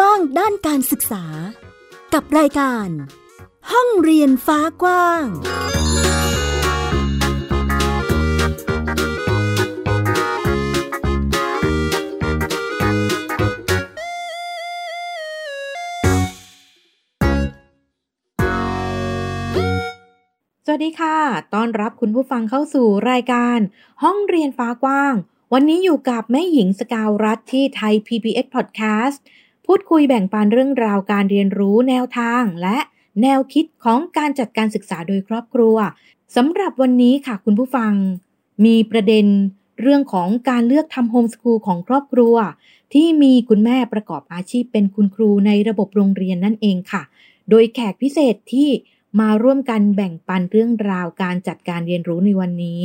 กว้างด้านการศึกษา กับรายการ ห้องเรียนฟ้ากว้าง สวัสดีค่ะ ต้อนรับคุณผู้ฟังเข้าสู่รายการ ห้องเรียนฟ้ากว้างวันนี้อยู่กับแม่หญิงสกาวรัฐที่ไทย PBS Podcast พูดคุยแบ่งปันเรื่องราวการเรียนรู้แนวทาง และแนวคิดของการจัดการศึกษาโดยครอบครัวสำหรับวันนี้ค่ะคุณผู้ฟัง มีประเด็นเรื่องของการเลือกทำโฮมสคูลของครอบครัว ที่มีคุณแม่ประกอบอาชีพเป็นคุณครูในระบบโรงเรียนนั่นเองค่ะ โดยแขกพิเศษที่มาร่วมกันแบ่งปันเรื่องราวการจัดการเรียนรู้ในวันนี้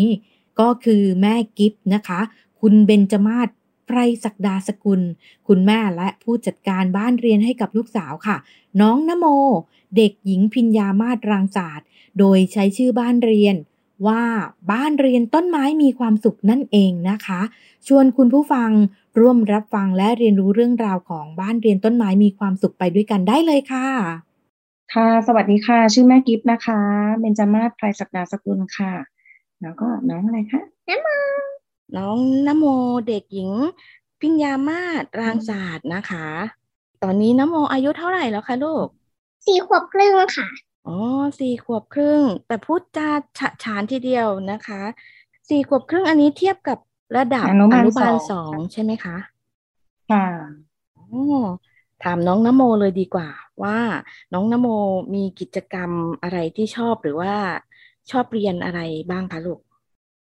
ก็คือแม่กิฟต์นะคะ คุณเบญจมาศ รศักดาสกุล คุณแม่และผู้จัดการบ้านเรียนให้กับลูกสาวค่ะ น้องนโม เด็กหญิงพิญญามาศรางศาสตร์ โดยใช้ชื่อบ้านเรียน ว่าบ้านเรียนต้นไม้มีความสุขนั่นเองนะคะ ชวนคุณผู้ฟังร่วมรับฟังและเรียนรู้เรื่องราวของบ้านเรียนต้นไม้มีความสุขไปด้วยกันได้เลยค่ะ ค่ะ สวัสดีค่ะ ชื่อแม่กิฟต์นะคะเบญจมาศไพรศักดาสกุลค่ะ แล้วก็น้องอะไรคะน้อ งนโมเด็กหญิง พิญญามาศรางศาสตร์นะคะ ตอนนี้นโมอายุเท่าไหร่แล้วคะลูกสี่ขวบครึ่งค่ะอ๋อสี่ขวบครึ่ง แต่พูดจาฉะฉานทีเดียวนะคะสี่ขวบครึ่งอันนี้เทียบกับระดับอนุบาลบาลสสอองงใช่ไหมคะค่ะอ๋อถามน้องนโมเลยดีกว่า ว่าน้องนโมมีกิจกรรมอะไรที่ชอบหรือว่าชอบเรียนอะไรบ้างคะลูก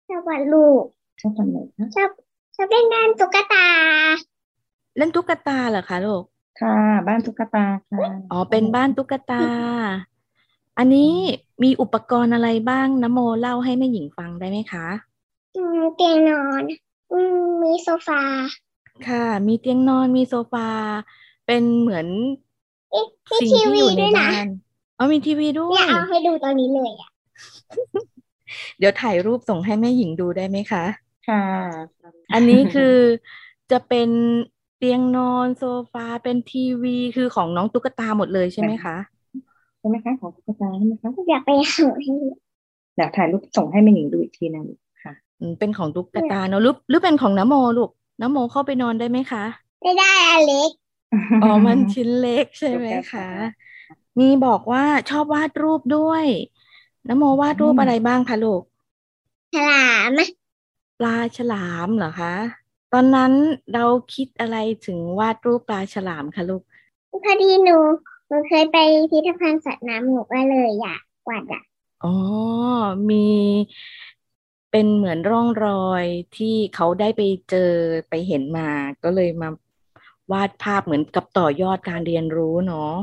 ชอบวาดรูป ชอบทำอะไรคะชอบชอบเล่นด้านตุ๊กตา เล่นตุ๊กตาเหรอคะลูกค่ะ บ้านตุ๊กตาค่ะอ๋อเป็นบ้านตุ๊กตา อันนี้มีอุปกรณ์อะไรบ้างนะโมเล่าให้แม่หญิงฟังได้ไหมคะอืมเตียงนอนอืมมีโซฟา ค่ะ มีเตียงนอนมีโซฟา เป็นเหมือนเอ๊ะมีสิ่งทีที่วีอยู่ในด้วยนะบ้านอ๋อมีทีวีด้วเนี่ยยเอาให้ดูตอนนี้เลยอะ เดี๋ยวถ่ายรูปส่งให้แม่หญิงดูได้ไหมคะ ค่ะ อันนี้คือจะเป็นเตียงนอนโซฟาเป็นทีวีคือของน้องตุ๊กตาหมดเลยใช่ไหมคะใช่ไหมคะของตุ๊กตาใช่ไหมคะอยากไปหาให้ดูเดี๋ยวถ่ายรูปส่งให้แม่หญิงดูอีกทีหนึงค่ะอืมเป็นของตุ๊กตาเนอะหรือหรือเป็นของน้ำโมลูกน้ำโมเข้าไปนอนได้ไหมคะ ไม่ได้อเล็กอ๋อมันชิ้นเล็กใช่ไหมเดี๋ยวแป๊บคะนะคะมีบอกว่าชอบวาดรูปด้วยน้ำโมวาดรูปอืมอะไรบ้างคะลูกฉลาม ปลาฉลามเหรอคะ ตอนนั้นเราคิดอะไรถึงวาดรูปปลาฉลามคะลูกพอดีหนูหนูเคยไปพิพิธภัณฑ์สัตว์น้ำหนูก็เลยอยากวาดอะอ๋อ มีเป็นเหมือนร่องรอยที่เขาได้ไปเจอไปเห็นมา ก็เลยมาวาดภาพเหมือนกับต่อยอดการเรียนรู้เนาะ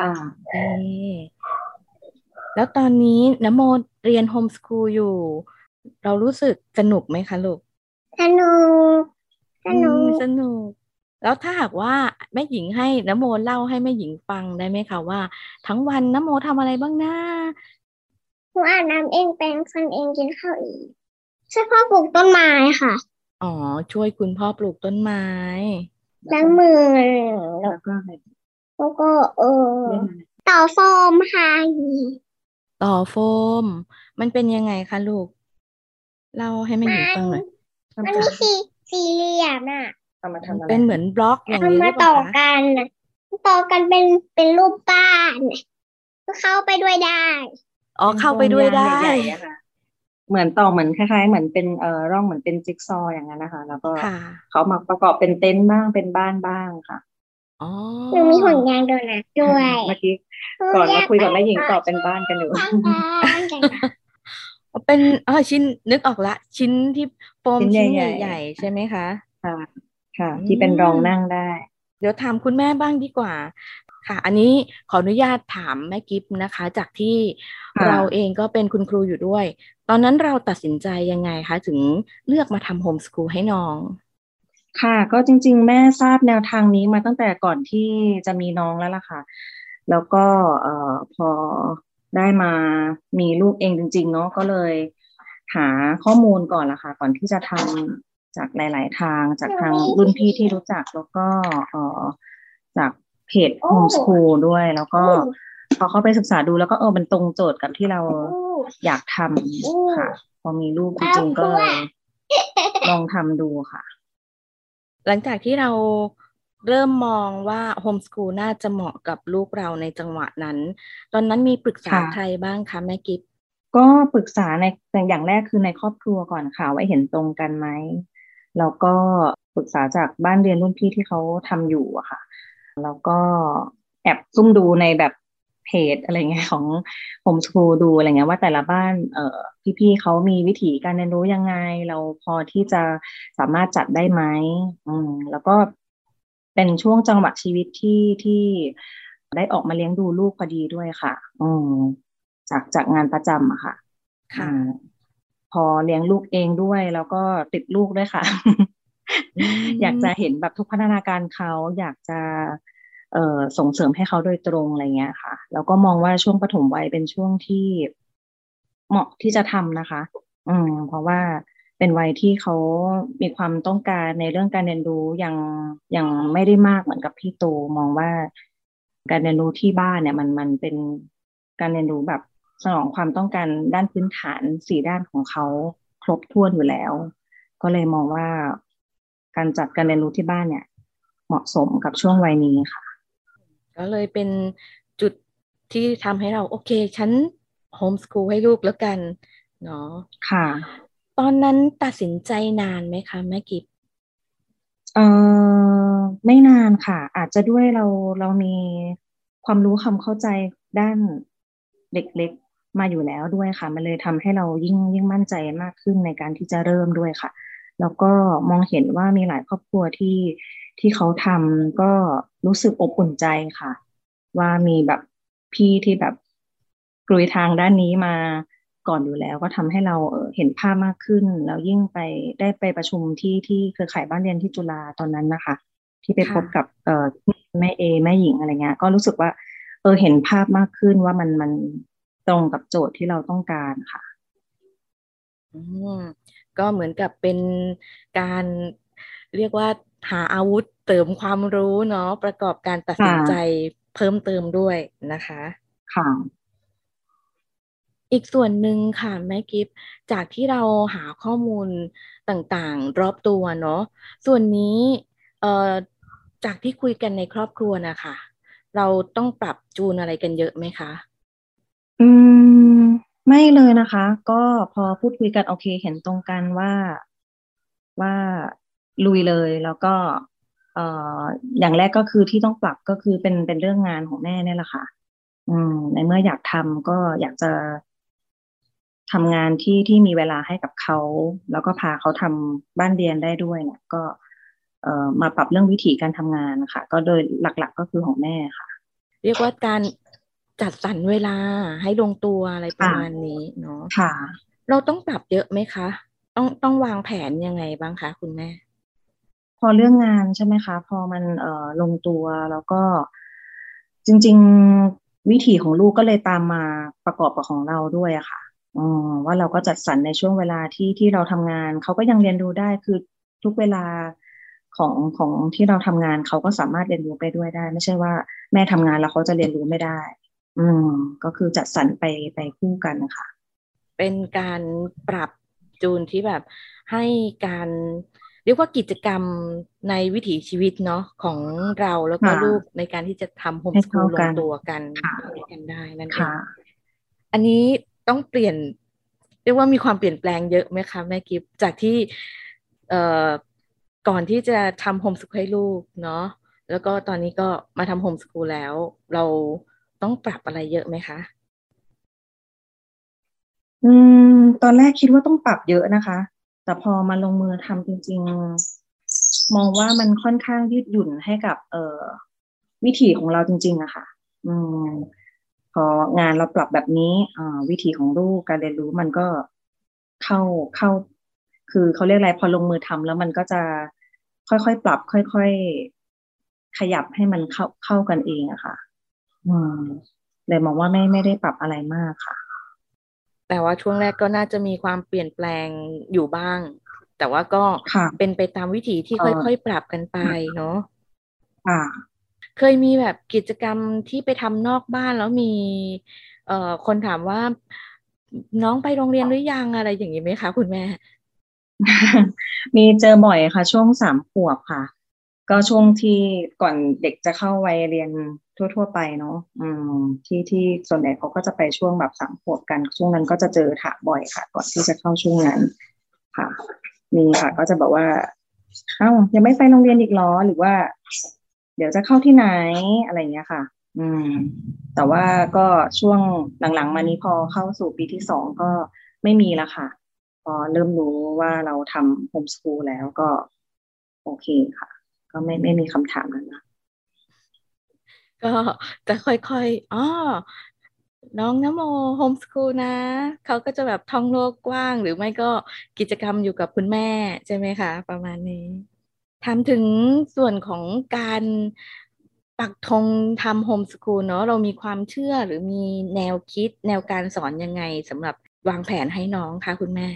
อ่าเอ๊ะแล้วตอนนี้นโมเรียนโฮมส o ูลอยู่ เรารู้สึกสนุกไหมคะลูกสนุกสนุอืมกสนุก แล้วถ้าหากว่าแม่หญิงให้นโมเล่าให้แม่หญิงฟังได้ไหมคะว่า ทั้งวันนโมทำอะไรบ้างนะหนูอาบน้ำเองแปรงฟันเองกินข้าวเองช่วยพ่อปลูกต้นไม้ค่ะ อ๋อ ช่วยคุณพ่อปลูกต้นไม้ล้างมือแล้วก็อะไรแล้วก็เออเล่นอะไรต่อโฟมค่ะต่อโฟม มันเป็นยังไงคะลูก เล่าให้แม่หญิงฟังหน่อยมันทำมีจากสี่สี่เหลี่ยมน่ะเอามาทำอะไรเป็นเหมือนบล็อกอย่างเอานี้หมารือเปต่ล่าอคะกันน่ะต่อกันเป็นเป็นรูปบ้านก็เข้าไปด้วยได้ อ๋อเข้าไปด้วยได้ใหญ่ๆอะค่ะเหมือนต่อเหมือนคล้ายๆ เหมือนเป็นเอ่อร่องเหมือนเป็นจิ๊กซอว์อย่างนั้นนะคะ แล้วก็ค่ะเขามาประกอบเป็นเต็นท์บ้างเป็นบ้านบ้างค่ะอ๋อหนูมีห่วงยางโดนัทด้วย เมื่อกี้ก่อนมาคุยกับแม่หญิงตอบเป็นบ้านกันอยู่บ้านกัน เป็นอ๋อชิ้นนึกออกละ ชิ้นที่โฟมชิ้นชิ้นใหญ่ๆใหญ่ๆใช่ไหมคะค่ะ ค่ะอืมที่เป็นรองนั่งได้ เดี๋ยวถามคุณแม่บ้างดีกว่า ค่ะ อันนี้ขออนุญาตถามแม่กิฟต์นะคะ จากที่ค่ะเราเองก็เป็นคุณครูอยู่ด้วย ตอนนั้นเราตัดสินใจยังไงคะ ถึงเลือกมาทำโฮมส o ูลให้น้องค่ะ ก็จริง ๆ แม่ทราบแนวทางนี้มาตั้งแต่ก่อนที่จะมีน้องแล้วล่ะค่ะ แล้วก็เอ่อพอ ได้มามีลูกเองจริง ๆ เนาะก็เลย หาข้อมูลก่อนละค่ะ ก่อนที่จะทำจากหลาย ๆ ทางจากทางรุ่นพี่ที่รู้จักแล้วก็เอ่อจากเพจ Home School ด้วย แล้วก็พอเข้าไปศึกษาดูแล้วก็เออมันตรงโจทย์กับที่เราอยากทำค่ะ พอมีลูกจริงๆก็เลยลองทำดูค่ะ หลังจากที่เรา เริ่มมองว่าโฮมส o ูลน่าจะเหมาะกับลูกเราในจังหวะนั้น ตอนนั้นมีปรึกษาค่ะใครบ้างคะแม่กิฟก็ปรึกษาในอย่างแรกคือในครอบครัวก่อนค่ะว่าเห็นตรงกันไหมแล้วก็ปรึกษาจากบ้านเรียนรุ่นพี่ที่เขาทำอยู่อะค่ะ แล้วก็แอบซุ่มดูในแบบเพจอะไรเงี้ยของโฮมส o ูลดูอะไรเงี้ยว่าแต่ละบ้านเอ่อพี่ๆเขามีวิธีการเรียนรู้ยังไง เราพอที่จะสามารถจัดได้ไหมอืมแล้วก็ เป็นช่วงจังหวะชีวิตที่ที่ได้ออกมาเลี้ยงดูลูกพอดีด้วยค่ะ อืมจากจากงานประจำอะค่ะ ค่ะอ่าพอเลี้ยงลูกเองด้วย แล้วก็ติดลูกด้วยค่ะอืมอยากจะเห็นแบบทุกพัฒนาการเขาอยากจะเอ่อส่งเสริมให้เขาโดยตรงอะไรเงี้ยค่ะ แล้วก็มองว่าช่วงปฐมวัยเป็นช่วงที่เหมาะที่จะทำนะคะ อืม เพราะว่า เป็นวัยที่เขามีความต้องการในเรื่องการเรียนรู้ยังยังไม่ได้มากเหมือนกับพี่โตมองว่า การเรียนรู้ที่บ้านเนี่ยมันมันเป็นการเรียนรู้แบบสนองความต้องการด้านพื้นฐานสี่ด้านของเขาครบถ้วนอยู่แล้ว ก็เลยมองว่าการจัดการเรียนรู้ที่บ้านเนี่ย เหมาะสมกับช่วงวัยนี้ค่ะ ก็เลยเป็นจุดที่ทำให้เรา โอเค ฉันโฮมส o ูลให้ลูกแล้วกันเนาะค่ะ ตอนนั้นตัดสินใจนานไหมคะแม่กิฟเอ่อไม่นานค่ะ อาจจะด้วยเราเรามีความรู้ความเข้าใจด้านเด็กเล็กมาอยู่แล้วด้วยค่ะ มันเลยทำให้เรายิ่งยิ่งมั่นใจมากขึ้นในการที่จะเริ่มด้วยค่ะ แล้วก็มองเห็นว่ามีหลายครอบครัวที่ที่เขาทำก็รู้สึกอบอุ่นใจค่ะ ว่ามีแบบพี่ที่แบบกลุยทางด้านนี้มา ก่อนอยู่แล้วก็ทำให้เราเอ่อเห็นภาพมากขึ้น แล้วยิ่งไปได้ไปประชุมที่ที่เครือข่ายบ้านเรียนที่จุฬาตอนนั้นนะคะ ที่ไปพบกับเอ่อแม่เอแม่หญิงอะไรเงี้ยก็รู้สึกว่า เออเห็นภาพมากขึ้นว่ามันมันตรงกับโจทย์ที่เราต้องการค่ะอืมก็เหมือนกับเป็นการเรียกว่าหาอาวุธเสริมความรู้เนาะประกอบการตัดสินค่ะใจเพิ่มเติมด้วยนะคะ ค่ะ อีกส่วนหนึ่งค่ะแม่กิฟจากที่เราหาข้อมูลต่างๆ รอบตัวเนาะส่วนนี้เอ่อจากที่คุยกันในครอบครัวนะคะเราต้องปรับจูนอะไรกันเยอะไหมคะ อืม ไม่เลยนะคะ ก็พอพูดคุยกันโอเค เห็นตรงกันว่าว่าลุยเลยแล้วก็เอ่ออย่างแรกก็คือที่ต้องปรับก็คือเป็นเป็นเรื่องงานของแม่เนี่ยแหละค่ะ อืมในเมื่ออยากทำก็อยากจะ ทำงานที่ที่มีเวลาให้กับเขา แล้วก็พาเขาทำบ้านเรียนได้ด้วยเนี่ย ก็เอ่อมาปรับเรื่องวิธีการทำงานนะคะก็โดยหลักๆก็คือของแม่ค่ะ เรียกว่าการจัดสรรเวลาให้ลงตัวอะไรประมาณนี้เนาะค่ะ เราต้องปรับเยอะไหมคะ ต้องต้องวางแผนยังไงบ้างคะคุณแม่ พอเรื่องงานใช่ไหมคะ พอมันเอ่อลงตัวแล้วก็จริง ๆ วิถีของลูกก็เลยตามมาประกอบกับของเราด้วยอะค่ะอืม ว่าเราก็จัดสรรในช่วงเวลาที่ที่เราทำงาน เขาก็ยังเรียนรู้ได้คือทุกเวลาของของที่เราทำงานเขาก็สามารถเรียนรู้ไปด้วยได้ ไม่ใช่ว่าแม่ทำงานแล้วเขาจะเรียนรู้ไม่ได้ อืมก็คือจัดสรรไปไปคู่กันนะคะเป็นการปรับจูนที่แบบให้การเรียกว่ากิจกรรมในวิถีชีวิตเนาะของเราแล้วก็ค่ะลูกในการที่จะทำโฮมให้ส o ูเข้าลลกังนตัวกันค่ะด้วยกันได้นั่นเองค่ะอันนี้ ต้องเปลี่ยน เรียกว่ามีความเปลี่ยนแปลงเยอะไหมคะแม่กิฟจากที่เอ่อก่อนที่จะทำโฮมส o ูลให้ลูกเนาะแล้วก็ตอนนี้ก็มาทำโฮมส o ูลแล้ว เราต้องปรับอะไรเยอะไหมคะอืม ตอนแรกคิดว่าต้องปรับเยอะนะคะ แต่พอมาลงมือทำจริง ๆ มองว่ามันค่อนข้างยืดหยุ่นให้กับ เอ่อวิถีของเราจริง ๆอะค่ะ อืม พองานเราปรับแบบนี้อ่าวิถีของลูกการเรียนรู้มันก็เข้าเข้า คือเขาเรียกอะไรพอลงมือทำแล้วมันก็จะค่อยๆปรับ ค่อยๆขยับให้มันเข้าเข้ากันเองอะค่ะอืมเลยมองว่าไม่ไม่ได้ปรับอะไรมากค่ะ แต่ว่าช่วงแรกก็น่าจะมีความเปลี่ยนแปลงอยู่บ้าง แต่ว่าก็ค่ะเป็นไปตามวิถีที่เอ่อค่อยๆปรับกันไปเนาะค่ะ เคยมีแบบกิจกรรมที่ไปทำนอกบ้านแล้วมี เอ่อคนถามว่าน้องไปโรงเรียนหรือยังอะไรอย่างนี้ไหมคะคุณแม่ มีเจอบ่อยค่ะ ช่วงสามขวบค่ะ ก็ช่วงที่ก่อนเด็กจะเข้าวัยเรียนทั่ว ๆ ไปเนาะอืมที่ที่ส่วนใหญ่เขาก็จะไปช่วงแบบสามขวบกัน ช่วงนั้นก็จะเจอถาบ่อยค่ะ ก่อนที่จะเข้าช่วงนั้นค่ะ มีค่ะ ก็จะบอกว่า เอ้ายังไม่ไปโรงเรียนอีกหรอหรือว่า เดี๋ยวจะเข้าที่ไหนอะไรอย่างเงี้ยค่ะ อืม แต่ว่าก็ช่วงหลังๆ มานี้พอเข้าสู่ปีที่สองก็ไม่มีแล้วค่ะ พอเริ่มรู้ว่าเราทำ homeschool แล้วก็ โอเคค่ะ ก็ไม่ไม่มีคำถามนั้นนะก็จะค่อยๆอ๋อน้องนโม homeschool นะ เขาก็จะแบบท่องโลกกว้าง หรือไม่ก็กิจกรรมอยู่กับคุณแม่ใช่ไหมคะ ประมาณนี้ ถามถึงส่วนของการปักธงทำโฮมสคูลเนาะเรามีความเชื่อหรือมีแนวคิดแนวการสอนยังไงสำหรับวางแผนให้น้องคะคุณแม่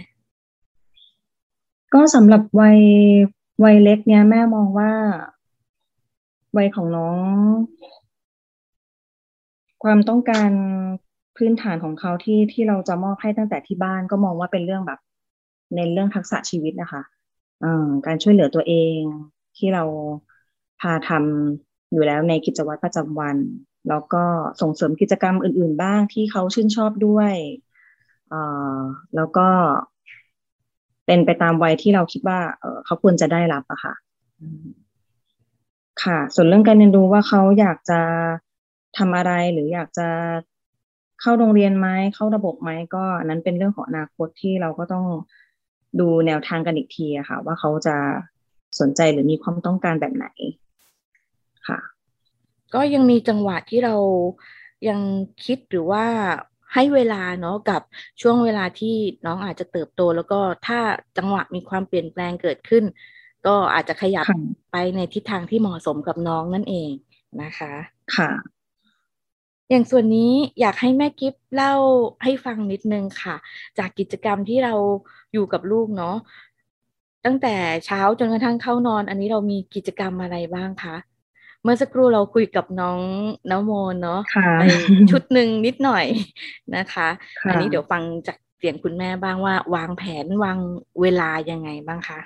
ก็สำหรับวัยวัยเล็กเนี้ยแม่มองว่า วัยของน้อง ความต้องการพื้นฐานของเขาที่ที่เราจะมอบให้ตั้งแต่ที่บ้านก็มองว่าเป็นเรื่องแบบเน้นเรื่องทักษะชีวิตนะคะ การช่วยเหลือตัวเองที่เราพาทำอยู่แล้วในกิจวัตรประจำวัน แล้วก็ส่งเสริมกิจกรรมอื่น ๆ บ้างที่เขาชื่นชอบด้วยอแล้วก็เป็นไปตามวัยที่เราคิดว่าเขาควรจะได้รับอะค่ะ ค่ะ ส่วนเรื่องการเรียนรู้ว่าเขาอยากจะทำอะไรหรืออยากจะเข้าโรงเรียนไหมเข้าระบบไหมก็อันนั้นเป็นเรื่องของอนาคตที่เราก็ต้อง ดูแนวทางกันอีกทีอะค่ะ ว่าเขาจะสนใจหรือมีความต้องการแบบไหนค่ะ ก็ยังมีจังหวะที่เรายังคิดหรือว่าให้เวลาเนาะกับช่วงเวลาที่น้องอาจจะเติบโต แล้วก็ถ้าจังหวะมีความเปลี่ยนแปลงเกิดขึ้น ก็อาจจะขยับไปในทิศทางที่เหมาะสมกับน้องนั่นเองนะคะ ค่ะ อย่างส่วนนี้อยากให้แม่กิฟเล่าให้ฟังนิดนึงค่ะ จากกิจกรรมที่เราอยู่กับลูกเนาะตั้งแต่เช้าจนกระทั่งเข้านอน อันนี้เรามีกิจกรรมอะไรบ้างคะเมื่อสักครู่เราคุยกับน้องนโมเนาะค่ะไปชุดหนึ่งนิดหน่อยนะคะค่ะอันนี้เดี๋ยวฟังจากเสียงคุณแม่บ้างว่า วางแผนวางเวลายังไงบ้างคะ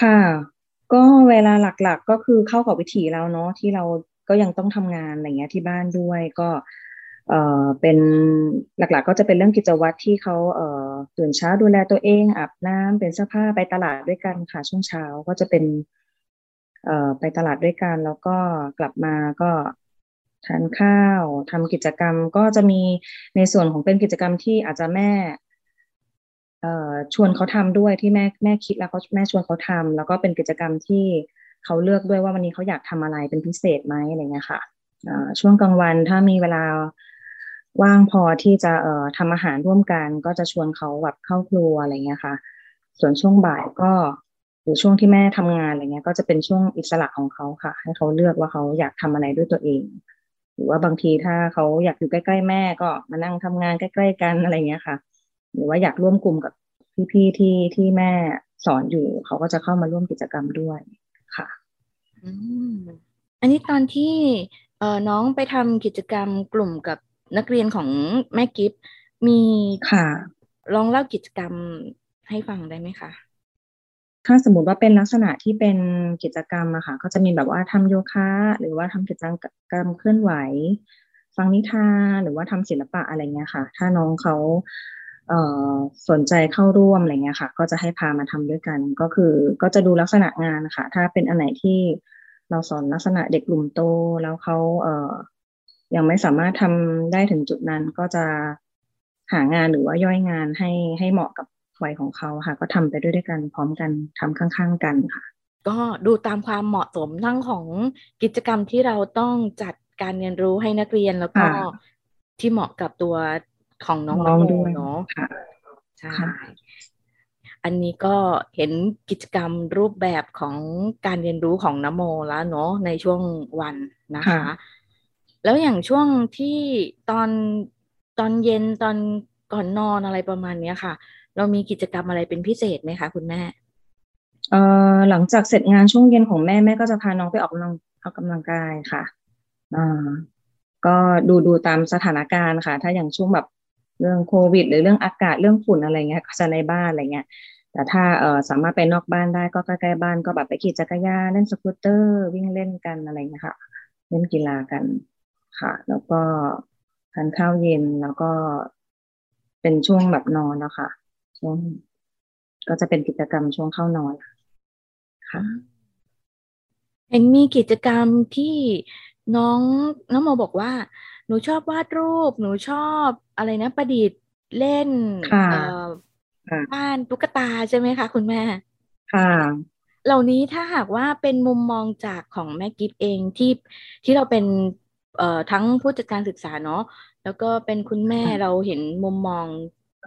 ค่ะ ก็เวลาหลักๆก็คือเข้ากับวิถีเราเนาะที่เรา ก็ยังต้องทำงานอะไรเงี้ยที่บ้านด้วยก็เอ่อเป็นหลักๆก็จะเป็นเรื่องกิจวัตรที่เขาเอ่อตื่นเช้าดูแลตัวเองอาบน้ำเป็นเสื้อผ้าไปตลาดด้วยกันค่ะช่วงเช้าก็จะเป็นเอ่อไปตลาดด้วยกันแล้วก็กลับมาก็ทานข้าวทำกิจกรรมก็จะมีในส่วนของเป็นกิจกรรมที่อาจจะแม่เอ่อชวนเขาทำด้วยที่แม่แม่คิดแล้วเขาแม่ชวนเขาทำแล้วก็เป็นกิจกรรมที่ เขาเลือกด้วยว่าวันนี้เขาอยากทำอะไรเป็นพิเศษไหมอะไรเงี้ยค่ะช่วงกลางวันถ้ามีเวลาว่างพอที่จะเอ่อทำอาหารร่วมกันก็จะชวนเขาแบบเข้าครัวอะไรเงี้ยค่ะ ส่วนช่วงบ่ายก็หรือช่วงที่แม่ทำงานอะไรเงี้ย ก็จะเป็นช่วงอิสระของเขาค่ะ ให้เขาเลือกว่าเขาอยากทำอะไรด้วยตัวเอง หรือว่าบางทีถ้าเขาอยากอยู่ใกล้ ๆ แม่ก็มานั่งทำงานใกล้ ๆ กันอะไรเงี้ยค่ะ หรือว่าอยากร่วมกลุ่มกับพี่ๆที่ที่แม่สอนอยู่ เขาก็จะเข้ามาร่วมกิจกรรมด้วย อืมอันนี้ตอนที่เอ่อน้องไปทำกิจกรรมกลุ่มกับนักเรียนของแม่กิฟมีค่ะ ลองเล่ากิจกรรมให้ฟังได้ไหมคะถ้าสมมติว่าเป็นลักษณะที่เป็นกิจกรรมอะค่ะก็จะมีแบบว่าทำโยคะ หรือว่าทำกิจกรรมเคลื่อนไหว ฟังนิทานหรือว่าทำศิลปะอะไรเงี้ยค่ะ ถ้าน้องเขาเอ่อ สนใจเข้าร่วมอะไรเงี้ยค่ะ ก็จะให้พามาทำด้วยกัน ก็คือก็จะดูลักษณะงานค่ะ ถ้าเป็นอันไหนที่เราสอนลักษณะเด็กกลุ่มโตแล้วเขาเอ่อยังไม่สามารถทำได้ถึงจุดนั้นก็จะหางานหรือว่าย่อยงานให้ให้เหมาะกับวัยของเขาค่ะ ก็ทำไปด้วยด้วยกันพร้อมกันทำข้างๆกันค่ะ ก็ดูตามความเหมาะสมทั้งของกิจกรรมที่เราต้องจัดการเรียนรู้ให้นักเรียนแล้วก็ค่ะที่เหมาะกับตัว ของน้องน้องนโมด้วยเนาะค่ะใช่ค่ะอันนี้ก็เห็นกิจกรรมรูปแบบของการเรียนรู้ของนโมแล้วเนาะในช่วงวันนะคะค่ะแล้วอย่างช่วงที่ตอนตอนเย็นตอนก่อนนอนอะไรประมาณเนี้ยค่ะ เรามีกิจกรรมอะไรเป็นพิเศษไหมคะคุณแม่เอ่อหลังจากเสร็จงานช่วงเย็นของแม่แม่ก็จะพาน้องไปออกกำลังออกกำลังกายค่ะอ่าก็ดูดูตามสถานการณ์ค่ะ ถ้าอย่างช่วงแบบ เรื่องโควิด หรือเรื่องอากาศเรื่องฝุ่นอะไรเงี้ยก็จะในบ้านอะไรเงี้ยแต่ถ้าเออสามารถไปนอกบ้านได้ก็ใกล้ๆบ้านก็แบบไปขี่จักรยานเล่นสกูตเตอร์ วิ่งเล่นกันอะไรเงี้ยค่ะ เล่นกีฬากันค่ะ แล้วก็ทานข้าวเย็นแล้วก็เป็นช่วงแบบนอนแล้วค่ะช่วงก็จะเป็นกิจกรรมช่วงเข้านอนค่ะเห็นมีกิจกรรมที่น้องน้องโมบอกว่า นูชอบวาดรูป หนูชอบอะไรนะประดิษฐ์เล่นค่ะเอ่อค่ะบ้านตุ๊กตาใช่ไหมคะ คุณแม่ ค่ะ เหล่านี้ถ้าหากว่าเป็นมุมมองจากของแม่กิฟเองที่ที่เราเป็นเอ่อทั้งผู้จัดการศึกษาเนาะแล้วก็เป็นคุณแม่ค่ะเราเห็นมุมมอง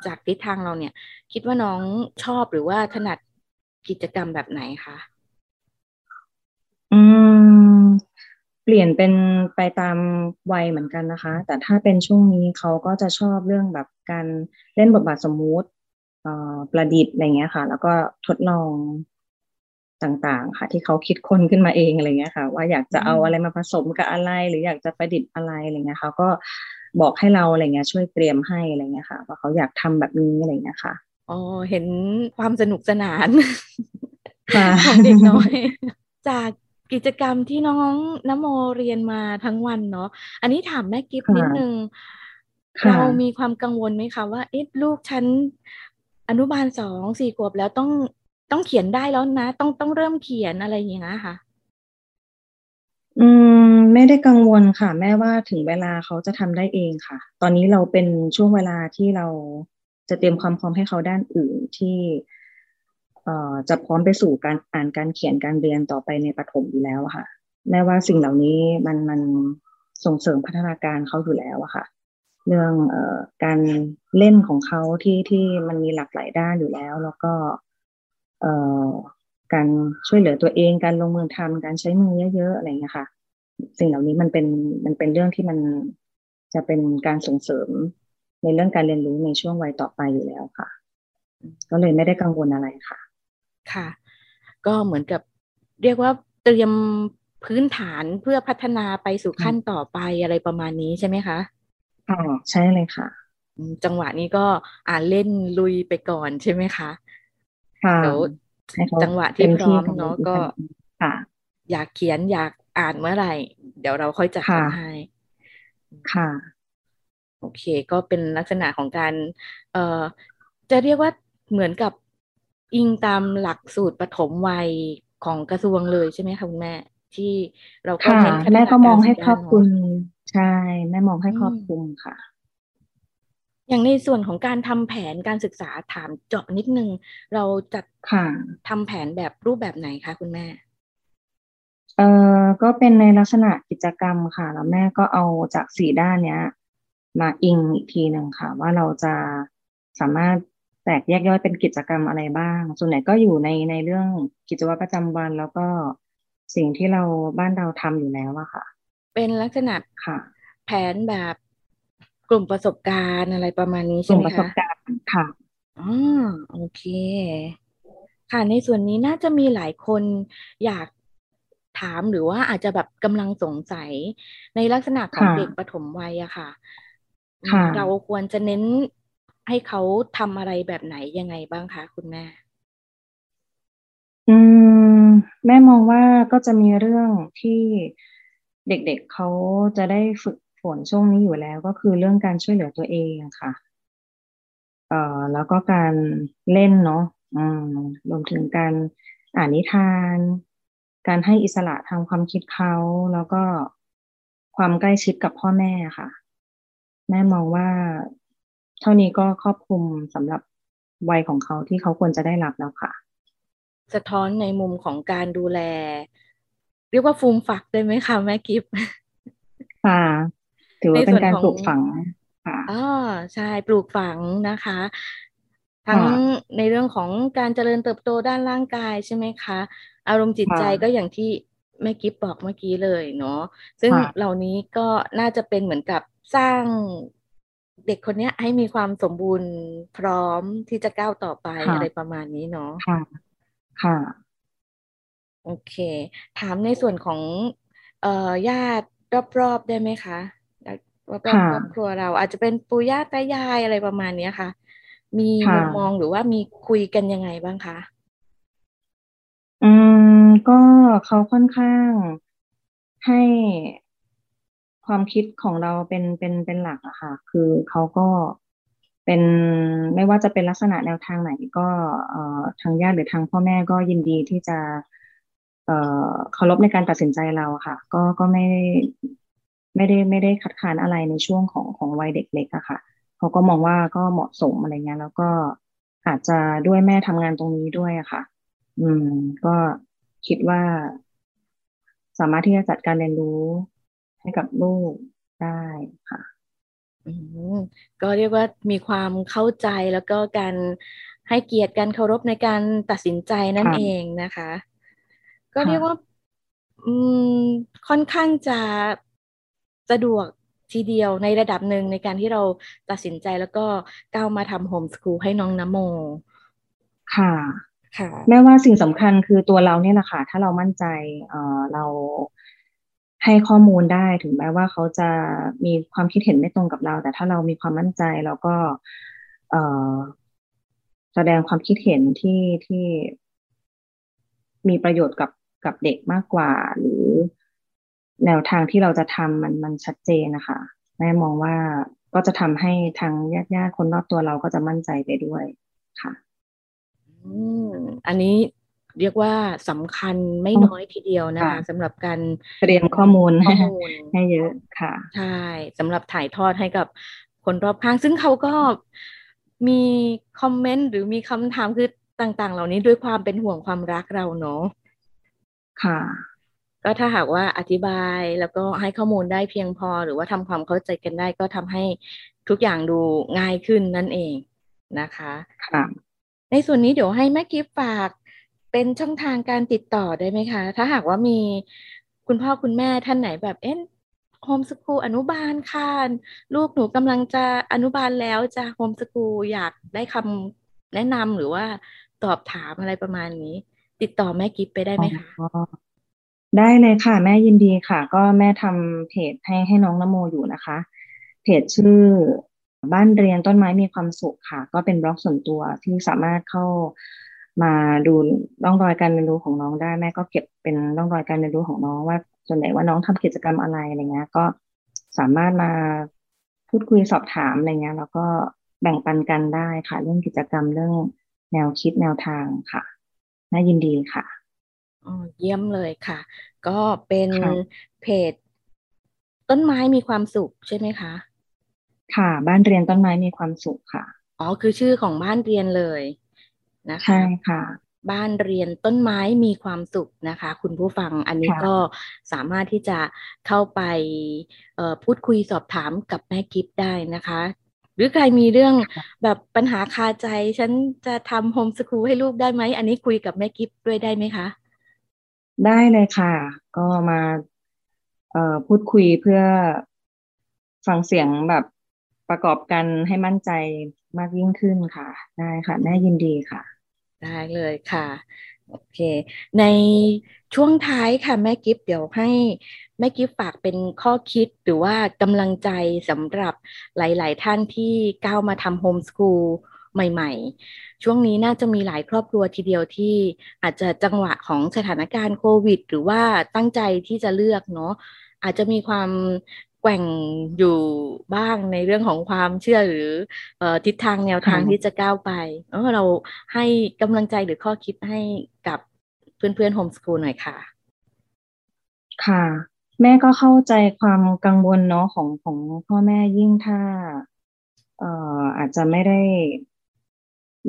จากทิศทางเราเนี่ย คิดว่าน้องชอบหรือว่าถนัดกิจกรรมแบบไหนคะ อืม เปลี่ยนเป็นไปตามวัยเหมือนกันนะคะ แต่ถ้าเป็นช่วงนี้เขาก็จะชอบเรื่องแบบการเล่นบทบาทสมมุติเอ่อประดิษฐ์อะไรเงี้ยค่ะ แล้วก็ทดลองต่างๆ ค่ะ ที่เขาคิดค้นขึ้นมาเองอะไรเงี้ยค่ะ ว่าอยากจะเอาอะไรมาผสมกับอะไร หรืออยากจะประดิษฐ์อะไรอะไรเงี้ยเขาก็บอกให้เราอะไรเงี้ย ช่วยเตรียมให้อะไรเงี้ยค่ะ ว่าเขาอยากทำแบบนี้อะไรเงี้ยค่ะอ๋อเห็นความสนุกสนานค่ะของเด็กน้อย จาก กิจกรรมที่น้องนโมเรียนมาทั้งวันเนาะอันนี้ถามแม่กิฟค่ะนิดนึงค่ะเรามีความกังวลไหมคะว่าเอ๊ะลูกฉันอนุบาลสองสี่ขวบแล้วต้องต้องเขียนได้แล้วนะ ต้องต้องเริ่มเขียนอะไรอย่างเงี้ยค่ะ อืมไม่ได้กังวลค่ะ แม่ว่าถึงเวลาเขาจะทำได้เองค่ะ ตอนนี้เราเป็นช่วงเวลาที่เราจะเตรียมความพร้อมให้เขาด้านอื่นที่เอ่อ จะพร้อมไปสู่การอ่านการเขียนการเรียนต่อไปในประถมอยู่แล้วค่ะ แม่ว่าสิ่งเหล่านี้มันมันส่งเสริมพัฒนาการเขาอยู่แล้วอะค่ะ เรื่องเอ่อการเล่นของเขาที่ที่มันมีหลากหลายด้านอยู่แล้ว แล้วก็เอ่อการช่วยเหลือตัวเองการลงมือทำการใช้มือเยอะๆอะไรเงี้ยค่ะ สิ่งเหล่านี้มันเป็นมันเป็นเรื่องที่มันจะเป็นการส่งเสริมในเรื่องการเรียนรู้ในช่วงวัยต่อไปอยู่แล้วค่ะ ก็เลยไม่ได้กังวลอะไรค่ะ ค่ะ ก็เหมือนกับเรียกว่าเตรียมพื้นฐานเพื่อพัฒนาไปสู่ขั้นต่อไปอะไรประมาณนี้ใช่ไหมคะอ๋อใช่เลยค่ะอืมจังหวะนี้ก็อ่านเล่นลุยไปก่อนใช่ไหมคะค่ะเดี๋ยวให้เขาจังหวะที่เต็มพร้อมของเนาะอีก็ค่ะอยากเขียนอยากอ่านเมื่อไหร่ เดี๋ยวเราค่อยจัดค่ะการให้ค่ะ โอเค ก็เป็นลักษณะของการ เอ่อ จะเรียกว่าเหมือนกับ อิงตามหลักสูตรปฐมวัยของกระทรวงเลยใช่ไหมคะคุณแม่ ที่เราก็ค่ะเน้นพัฒแม่นาก็มองให้ารครอบคลุมเนาะใช่แม่มองให้อืมครอบคลุมค่ะ อย่างในส่วนของการทำแผนการศึกษาถามเจาะนิดนึง เราจัดค่ะทำแผนแบบรูปแบบไหนคะคุณแม่เอ่อก็เป็นในลักษณะกิจกรรมค่ะ แล้วแม่ก็เอาจากสี่ด้านเนี้ย มาอิงอีกทีหนึ่งค่ะ ว่าเราจะสามารถ แตกแยกย่อยเป็นกิจกรรมอะไรบ้าง ส่วนใหญ่ก็อยู่ในในเรื่องกิจวัตรประจำวันแล้วก็สิ่งที่เราบ้านเราทำอยู่แล้วอะค่ะ เป็นลักษณะค่ะ แผนแบบกลุ่มประสบการณ์อะไรประมาณนี้กใช่ลุ่มไหมประสบคะการณ์ค่ะอ๋อโอเค ค่ะในส่วนนี้น่าจะมีหลายคนอยากถามหรือว่าอาจจะแบบกำลังสงสัยในลักษณะของค่ะเด็กปฐมวัยอะค่ะอืมค่ะเราควรจะเน้น ให้เขาทำอะไรแบบไหนยังไงบ้างคะคุณแม่ อืม แม่มองว่าก็จะมีเรื่องที่เด็กๆเเขาจะได้ฝึกฝนช่วงนี้อยู่แล้วก็คือเรื่องการช่วยเหลือตัวเองค่ะ เอ่อแล้วก็การเล่นเนาะอืมรวมถึงการอ่านนิทาน การให้อิสระทางความคิดเขาแล้วก็ความใกล้ชิดกับพ่อแม่ค่ะ แม่มองว่า เท่านี้ก็ครอบคลุมสำหรับวัยของเขาที่เขาควรจะได้รับแล้วค่ะ สะท้อนในมุมของการดูแล เรียกว่าฟูมฝักได้ไหมคะแม่กิฟต์ค่ะถือว่าในเป็ส่นวนการของปลูกฝังค่ะอ๋อใช่ปลูกฝังนะคะ ทั้งค่ะในเรื่องของการเจริญเติบโตด้านร่างกายใช่ไหมคะ อารมณ์จิตใจค่ะก็อย่างที่แม่กิฟบอกเมื่อกี้เลยเนาะซึ่งค่ะเหล่านี้ก็น่าจะเป็นเหมือนกับสร้าง เด็กคนเนี้ยให้มีความสมบูรณ์พร้อมที่จะก้าวต่อไปค่ะอะไรประมาณนี้เนาะค่ะ ค่ะโอเค ถามในส่วนของ เอ่อญาติรอบๆได้ไหมคะรอบๆครอบครัวเราอาจจะเป็นปู่ย่าตายายอะไรประมาณนี้ค่ะ มีมุมมองหรือว่ามีคุยกันยังไงบ้างคะอืมก็เขาค่อนข้างให้ ความคิดของเราเป็นเป็นเป็นหลักอะค่ะ คือเขาก็เป็นไม่ว่าจะเป็นลักษณะแนวทางไหนก็เอ่อทางญาติหรือทางพ่อแม่ก็ยินดีที่จะเอ่อเคารพในการตัดสินใจเราค่ะ ก็ก็ไม่ไม่ได้ไม่ได้คัดค้านอะไรในช่วงของของวัยเด็กเล็กอะค่ะเขาก็มองว่าก็เหมาะสมอะไรเงี้ยแล้วก็อาจจะด้วยแม่ทำงานตรงนี้ด้วยอะค่ะ อืม ก็คิดว่า สามารถที่จะจัดการเรียนรู้ ให้กับลูกได้ค่ะอืมก็เรียกว่ามีความเข้าใจแล้วก็การให้เกียรติการเคารพในการตัดสินใจนั่นเองนะคะ ก็เรียกว่าอืมค่อนข้างจะสะดวกทีเดียวในระดับหนึ่งในการที่เราตัดสินใจแล้วก็ก้าวมาทำโฮมสคูลให้น้องนโม ค่ะ ค่ะ แม้ว่าสิ่งสำคัญคือตัวเราเนี่ยแหละค่ะ ถ้าเรามั่นใจ เอ่อเรา ให้ข้อมูลได้ถึงแม้ว่าเขาจะมีความคิดเห็นไม่ตรงกับเรา แต่ถ้าเรามีความมั่นใจเราก็เแสดงความคิดเห็นที่ที่มีประโยชน์กับกับเด็กมากกว่า หรือแนวทางที่เราจะทำมันมันชัดเจนนะคะแม่มองว่าก็จะทำให้ทางญาติญาติคนรอบตัวเราก็จะมั่นใจไปด้วยค่ะ อืมอันนี้ เรียกว่าสำคัญไม่น้อยทีเดียวนะคะสำหรับการเตรียมข้อมูลข้อมูลให้เยอะค่ะ ใช่สำหรับถ่ายทอดให้กับคนรอบข้าง ซึ่งเขาก็มีคอมเมนต์หรือมีคำถามคือต่าง ๆ เหล่านี้ด้วยความเป็นห่วงความรักเราเนาะค่ะ ก็ถ้าหากว่าอธิบายแล้วก็ให้ข้อมูลได้เพียงพอ หรือว่าทำความเข้าใจกันได้ก็ทำให้ทุกอย่างดูง่ายขึ้นนั่นเองนะคะ ค่ะ ในส่วนนี้เดี๋ยวให้แม่กิฟฝาก เป็นช่องทางการติดต่อได้ไหมคะ ถ้าหากว่ามีคุณพ่อคุณแม่ท่านไหนแบบเอ๊ะโฮมสกูลอนุบาลค่ะลูกหนูกำลังจะอนุบาลแล้วจะโฮมสกูลอยากได้คำแนะนำหรือว่าตอบถามอะไรประมาณนี้ ติดต่อแม่กิฟไปได้ไหมคะได้เลยค่ะ แม่ยินดีค่ะ ก็แม่ทำเพจให้ให้น้องนโมอยู่นะคะ เพจชื่อบ้านเรียนต้นไม้มีความสุขค่ะ ก็เป็นบล็อกส่วนตัวที่สามารถเข้า มาดูร่องรอยการเรียนรู้ของน้องได้แม่ก็เก็บเป็นร่องรอยการเรียนรู้ของน้องว่าส่วนไหนว่าน้องทำกิจกรรมอะไรอะไรเงี้ย ก็สามารถมาพูดคุยสอบถามอะไรเงี้ย แล้วก็แบ่งปันกันได้ค่ะ เรื่องกิจกรรมเรื่องแนวคิดแนวทางค่ะน่ายินดีค่ะอ๋อเยี่ยมเลยค่ะ ก็เป็นเพจ ต้นไม้มีความสุขใช่ไหมคะค่ะ บ้านเรียนต้นไม้มีความสุขค่ะอ๋อคือชื่อของบ้านเรียนเลย นะคะใช่ค่ะ บ้านเรียนต้นไม้มีความสุขนะคะ คุณผู้ฟังอันนี้ก็สามารถที่จะเข้าไปพูดคุยสอบถามกับแม่กิฟได้นะคะหรือใครมีเรื่องแบบปัญหาคาใจ ฉันจะทำโฮมสคูลให้ลูกได้ไหม อันนี้คุยกับแม่กิฟด้วยได้ไหมคะ ได้เลยค่ะ ก็มาเอ่อพูดคุยเพื่อฟังเสียงแบบประกอบกันให้มั่นใจมากยิ่งขึ้นค่ะ ได้ค่ะ แม่ยินดีค่ะ ได้เลยค่ะ โอเค ในช่วงท้ายค่ะ แม่กิฟเดี๋ยวให้แม่กิฟฝากเป็นข้อคิดหรือว่ากำลังใจสำหรับหลาย ๆ ท่านที่ก้าวมาทำโฮมสคูลใหม่ ๆ ช่วงนี้น่าจะมีหลายครอบครัวทีเดียวที่อาจจะจังหวะของสถานการณ์โควิด หรือว่าตั้งใจที่จะเลือกเนาะอาจจะมีความ แกว่งอยู่บ้างในเรื่องของความเชื่อหรืออทิศทางแนวทางที่จะก้าวไปเออเราให้กำลังใจหรือข้อคิดให้กับเพื่อนๆโฮมสกูลหน่อยค่ะ ค่ะ แม่ก็เข้าใจความกังวลเนาะของของพ่อแม่ยิ่งถ้าเอ่ออาจจะไม่ได้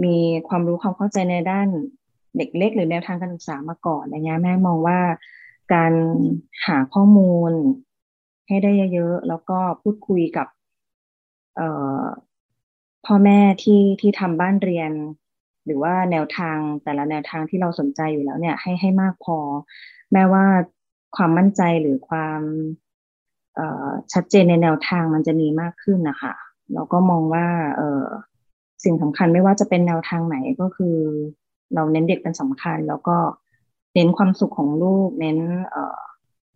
มีความรู้ความเข้าใจในด้านเด็กเล็ก หรือแนวทางการศึกษามาก่อนอะไรเงี้ยแม่มองว่าการหาข้อมูล ให้ได้เยอะๆ แล้วก็พูดคุยกับพ่อแม่ที่ที่ทำบ้านเรียน หรือว่าแนวทางแต่ละแนวทางที่เราสนใจอยู่แล้วเนี่ย ให้ให้มากพอ แม้ว่าความมั่นใจหรือความชัดเจนในแนวทางมันจะมีมากขึ้นนะคะเราก็มองว่าเสิ่งสำคัญไม่ว่าจะเป็นแนวทางไหนก็คือ เราเน้นเด็กเป็นสำคัญ แล้วก็เน้นความสุขของลูกเน้นเ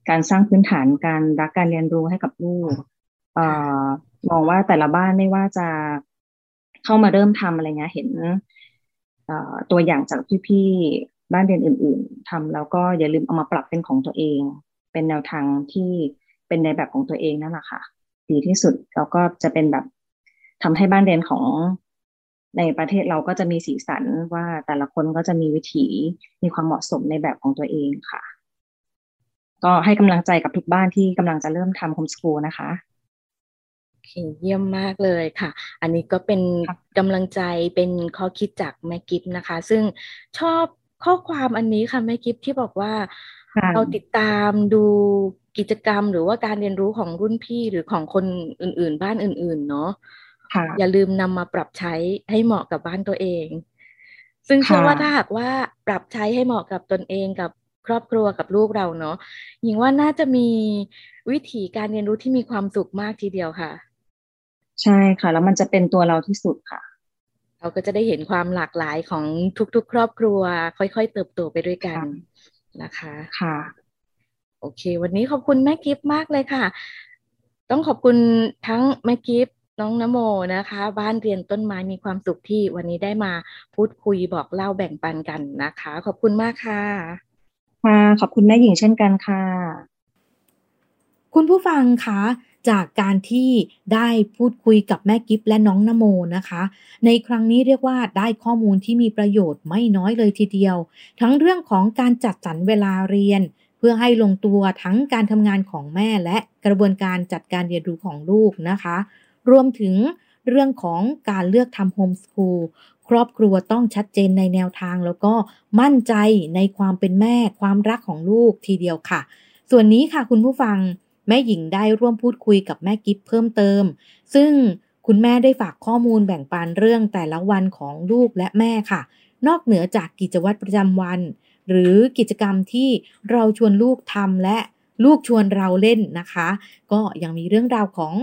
การสร้างพื้นฐานการรักการเรียนรู้ให้กับลูกเอ่อมองว่าแต่ละบ้านไม่ว่าจะเข้ามาเริ่มทำอะไรเงี้ยเห็นตัวอย่างจากพี่ๆบ้านเรียนอื่น ๆทำแล้วก็อย่าลืมเอามาปรับเป็นของตัวเอง เป็นแนวทางที่เป็นในแบบของตัวเองนั่นแหละค่ะ ดีที่สุดแล้วก็จะเป็นแบบทำให้บ้านเรียนของในประเทศเราก็จะมีสีสันว่าแต่ละคนก็จะมีวิถีมีความเหมาะสมในแบบของตัวเองค่ะ ก็ให้กำลังใจกับทุกบ้านที่กำลังจะเริ่มทำโฮมสกูลนะคะเยี่ยมมากเลยค่ะ อันนี้ก็เป็นกำลังใจเป็นข้อคิดจากแม่กิฟนะคะ ซึ่งชอบข้อความอันนี้ค่ะแม่กิฟที่บอกว่าเราติดตามดูกิจกรรม หรือว่าการเรียนรู้ของรุ่นพี่หรือของคนอื่น ๆ บ้านอื่น ๆ เนาะอย่าลืมนำมาปรับใช้ให้เหมาะกับบ้านตัวเอง ซึ่งเชื่อว่าถ้าหากว่าปรับใช้ให้เหมาะกับตนเองกับ ครอบครัวกับลูกเราเนาะหญิงว่าน่าจะมีวิธีการเรียนรู้ที่มีความสุขมากทีเดียวค่ะ ใช่ค่ะ แล้วมันจะเป็นตัวเราที่สุดค่ะ เราก็จะได้เห็นความหลากหลายของทุกๆ ครอบครัว ค่อยๆ เติบโตไปด้วยกันนะคะค่ะ โอเค วันนี้ขอบคุณแม่กิฟต์มากเลยค่ะ ต้องขอบคุณทั้งแม่กิฟต์น้องนโมนะคะ บ้านเรียนต้นไม้มีความสุขที่วันนี้ได้มาพูดคุยบอกเล่าแบ่งปันกันนะคะ ขอบคุณมากค่ะ ค่ะ ขอบคุณแม่หญิงเช่นกันค่ะ คุณผู้ฟังคะจากการที่ได้พูดคุยกับแม่กิฟและน้องนโมนะคะ ในครั้งนี้เรียกว่าได้ข้อมูลที่มีประโยชน์ไม่น้อยเลยทีเดียว ทั้งเรื่องของการจัดสรรเวลาเรียน เพื่อให้ลงตัวทั้งการทำงานของแม่และกระบวนการจัดการเรียนรู้ของลูกนะคะ รวมถึง เรื่องของการเลือกทำโฮมสคูลครอบครัวต้องชัดเจนในแนวทางแล้วก็มั่นใจในความเป็นแม่ความรักของลูกทีเดียวค่ะ ส่วนนี้ค่ะคุณผู้ฟังแม่หญิงได้ร่วมพูดคุยกับแม่กิฟเพิ่มเติม ซึ่งคุณแม่ได้ฝากข้อมูลแบ่งปันเรื่องแต่ละวันของลูกและแม่ค่ะ นอกเหนือจากกิจวัตรประจำวัน หรือกิจกรรมที่เราชวนลูกทำและลูกชวนเราเล่นนะคะ ก็ยังมีเรื่องราวของ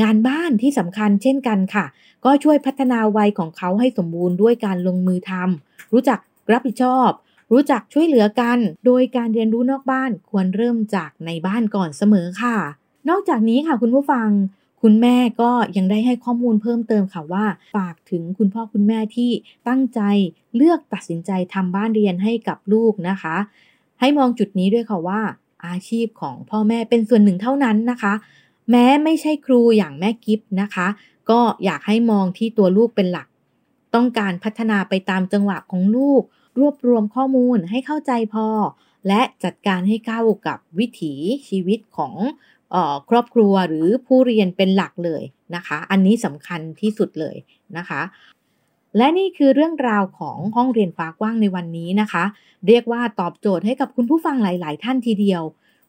งานบ้านที่สำคัญเช่นกันค่ะ ก็ช่วยพัฒนาวัยของเขาให้สมบูรณ์ด้วยการลงมือทำรู้จักรับผิดชอบ รู้จักช่วยเหลือกัน โดยการเรียนรู้นอกบ้านควรเริ่มจากในบ้านก่อนเสมอค่ะ นอกจากนี้ค่ะคุณผู้ฟัง คุณแม่ก็ยังได้ให้ข้อมูลเพิ่มเติมค่ะว่า ฝากถึงคุณพ่อคุณแม่ที่ตั้งใจเลือกตัดสินใจทำบ้านเรียนให้กับลูกนะคะ ให้มองจุดนี้ด้วยค่ะว่า อาชีพของพ่อแม่เป็นส่วนหนึ่งเท่านั้นนะคะ แม้ไม่ใช่ครูอย่างแม่กิฟนะคะ ก็อยากให้มองที่ตัวลูกเป็นหลัก ต้องการพัฒนาไปตามจังหวะของลูก รวบรวมข้อมูลให้เข้าใจพอ และจัดการให้เข้ากับวิถีชีวิตของออครอบครัวหรือผู้เรียนเป็นหลักเลยนะคะ อันนี้สำคัญที่สุดเลยนะคะ และนี่คือเรื่องราวของห้องเรียนฟ้ากว้างในวันนี้นะคะ เรียกว่าตอบโจทย์ให้กับคุณผู้ฟังหลาย ๆ ท่านทีเดียว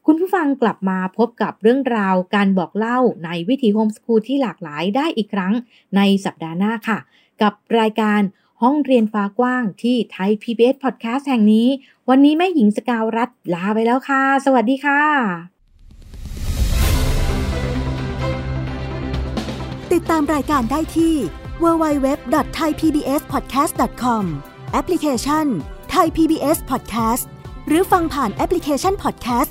คุณผู้ฟังกลับมาพบกับเรื่องราวการบอกเล่าในวิถีโฮมสคูลที่หลากหลายได้อีกครั้งในสัปดาห์หน้าค่ะ กับรายการห้องเรียนฟ้ากว้างที่ไทย PBS Podcast แห่งนี้ วันนี้แม่หญิงสกาวรัฐลาไปแล้วค่ะ สวัสดีค่ะ ติดตามรายการได้ที่ www.thaipbspodcast.com แอปพลิเคชัน Thai PBS Podcast หรือฟังผ่านแอปพลิเคชัน Podcast